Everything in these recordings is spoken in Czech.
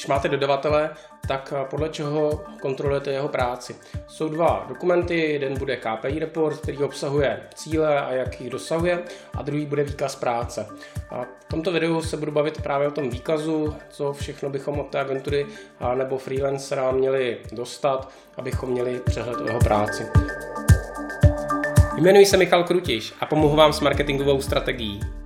když máte dodavatele, tak podle čeho kontrolujete jeho práci. Jsou dva dokumenty, jeden bude KPI report, který obsahuje cíle a jak jich dosahuje, a druhý bude výkaz práce. A v tomto videu se budu bavit právě o tom výkazu, co všechno bychom od té agentury nebo freelancera měli dostat, abychom měli přehled o jeho práci. Jmenuji se Michal Krutiš a pomohu vám s marketingovou strategií.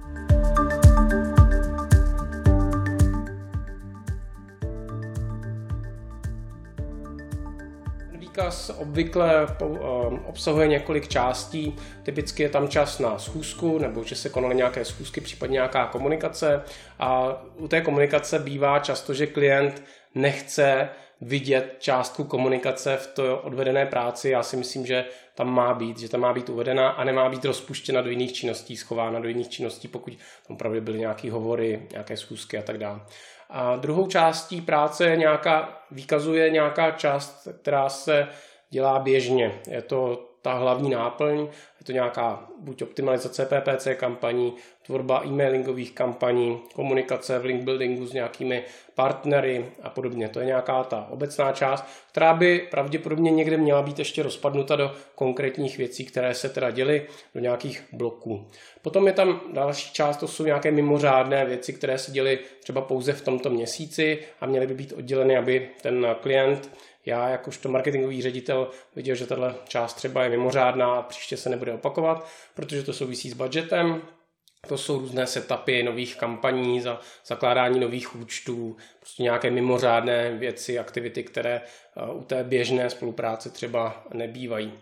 Výkaz obvykle um, obsahuje několik částí. Typicky je tam čas na schůzku, nebo že se konaly nějaké schůzky, případně nějaká komunikace. A u té komunikace bývá často, že klient nechce vidět částku komunikace v to odvedené práci. Já si myslím, že tam má být, že tam má být uvedena a nemá být rozpuštěna do jiných činností, schována do jiných činností, pokud tam opravdu byly nějaké hovory, nějaké schůzky a tak dále. A druhou částí práce je nějaká, výkazuje nějaká část, která se dělá běžně. Je to ta hlavní náplň, je to nějaká buď optimalizace PPC kampaní, tvorba e-mailingových kampaní, komunikace v link buildingu s nějakými partnery a podobně. To je nějaká ta obecná část, která by pravděpodobně někde měla být ještě rozpadnuta do konkrétních věcí, které se teda děly do nějakých bloků. Potom je tam další část, to jsou nějaké mimořádné věci, které se děly třeba pouze v tomto měsíci a měly by být odděleny, aby ten klient já jakožto marketingový ředitel viděl, že tahle část třeba je mimořádná a příště se nebude opakovat, protože to souvisí s budgetem, to jsou různé setupy nových kampaní, za zakládání nových účtů, prostě nějaké mimořádné věci, aktivity, které eh, u té běžné spolupráce třeba nebývají.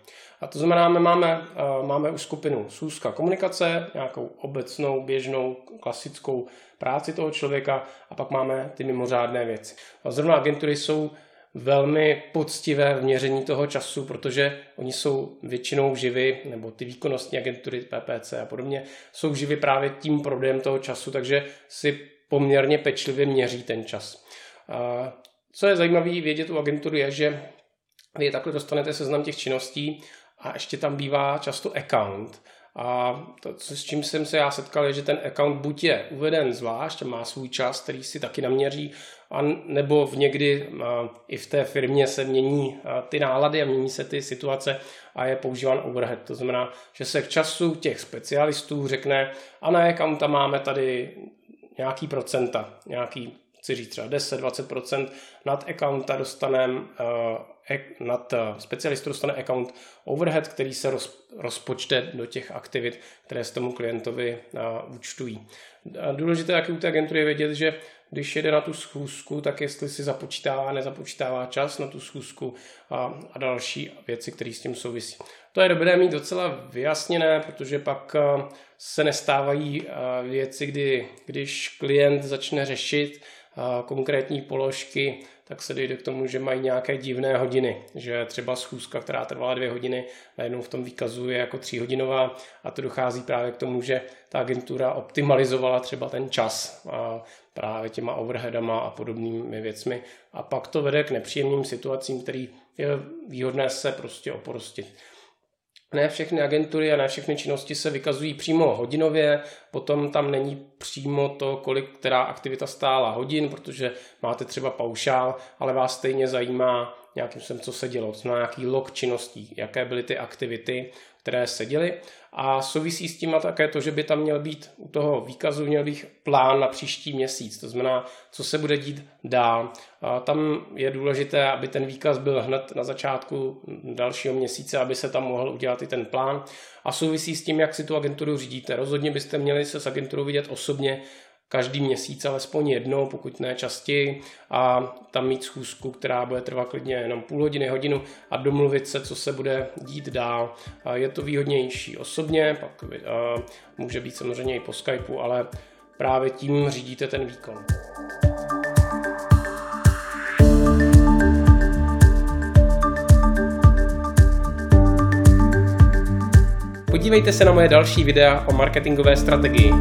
A to znamená, my máme, eh, máme už skupinu sůzka komunikace, nějakou obecnou, běžnou, klasickou práci toho člověka a pak máme ty mimořádné věci. A zrovna agentury jsou velmi poctivé v měření toho času, protože oni jsou většinou živy, nebo ty výkonnostní agentury PPC a podobně, jsou živy právě tím prodejem toho času, takže si poměrně pečlivě měří ten čas. A co je zajímavé vědět u agentury je, že vy takhle dostanete seznam těch činností a ještě tam bývá často account. A to, s čím jsem se já setkal, je, že ten account buď je uveden zvlášť má svůj čas, který si taky naměří, a nebo v někdy a, i v té firmě se mění a, ty nálady a mění se ty situace a je používán overhead. To znamená, že se k času těch specialistů řekne, a na accounta máme tady nějaký procenta, nějaký chci říct třeba 10-20%, nad accounta dostaneme nad specialistu dostane account overhead, který se roz, rozpočte do těch aktivit, které se tomu klientovi účtují. Důležité jak u té agentury je vědět, že když jede na tu schůzku, tak jestli si započítává, nezapočítává čas na tu schůzku a, a další věci, které s tím souvisí. To je dobré mít docela vyjasněné, protože pak se nestávají věci, kdy když klient začne řešit konkrétní položky, tak se dojde k tomu, že mají nějaké divné hodiny, že třeba schůzka, která trvala dvě hodiny, najednou v tom výkazu je jako tříhodinová a to dochází právě k tomu, že ta agentura optimalizovala třeba ten čas a právě těma overheadama a podobnými věcmi a pak to vede k nepříjemným situacím, který je výhodné se prostě oprostit. Ne všechny agentury a ne všechny činnosti se vykazují přímo hodinově, potom tam není přímo to, kolik která aktivita stála hodin, protože máte třeba paušál, ale vás stejně zajímá nějakým způsobem, co se dělo, to nějaký log činností, jaké byly ty aktivity, které se děly. A souvisí s tím a také to, že by tam měl být u toho výkazu měl být plán na příští měsíc, to znamená, co se bude dít dál. A tam je důležité, aby ten výkaz byl hned na začátku dalšího měsíce, aby se tam mohl udělat i ten plán. A souvisí s tím, jak si tu agenturu řídíte. Rozhodně byste měli se s agenturou vidět osobně, každý měsíc alespoň jednou, pokud ne častěji, a tam mít schůzku, která bude trvat klidně jenom půl hodiny, hodinu a domluvit se, co se bude dít dál. Je to výhodnější osobně, pak může být samozřejmě i po Skypeu, ale právě tím řídíte ten výkon. Podívejte se na moje další videa o marketingové strategii.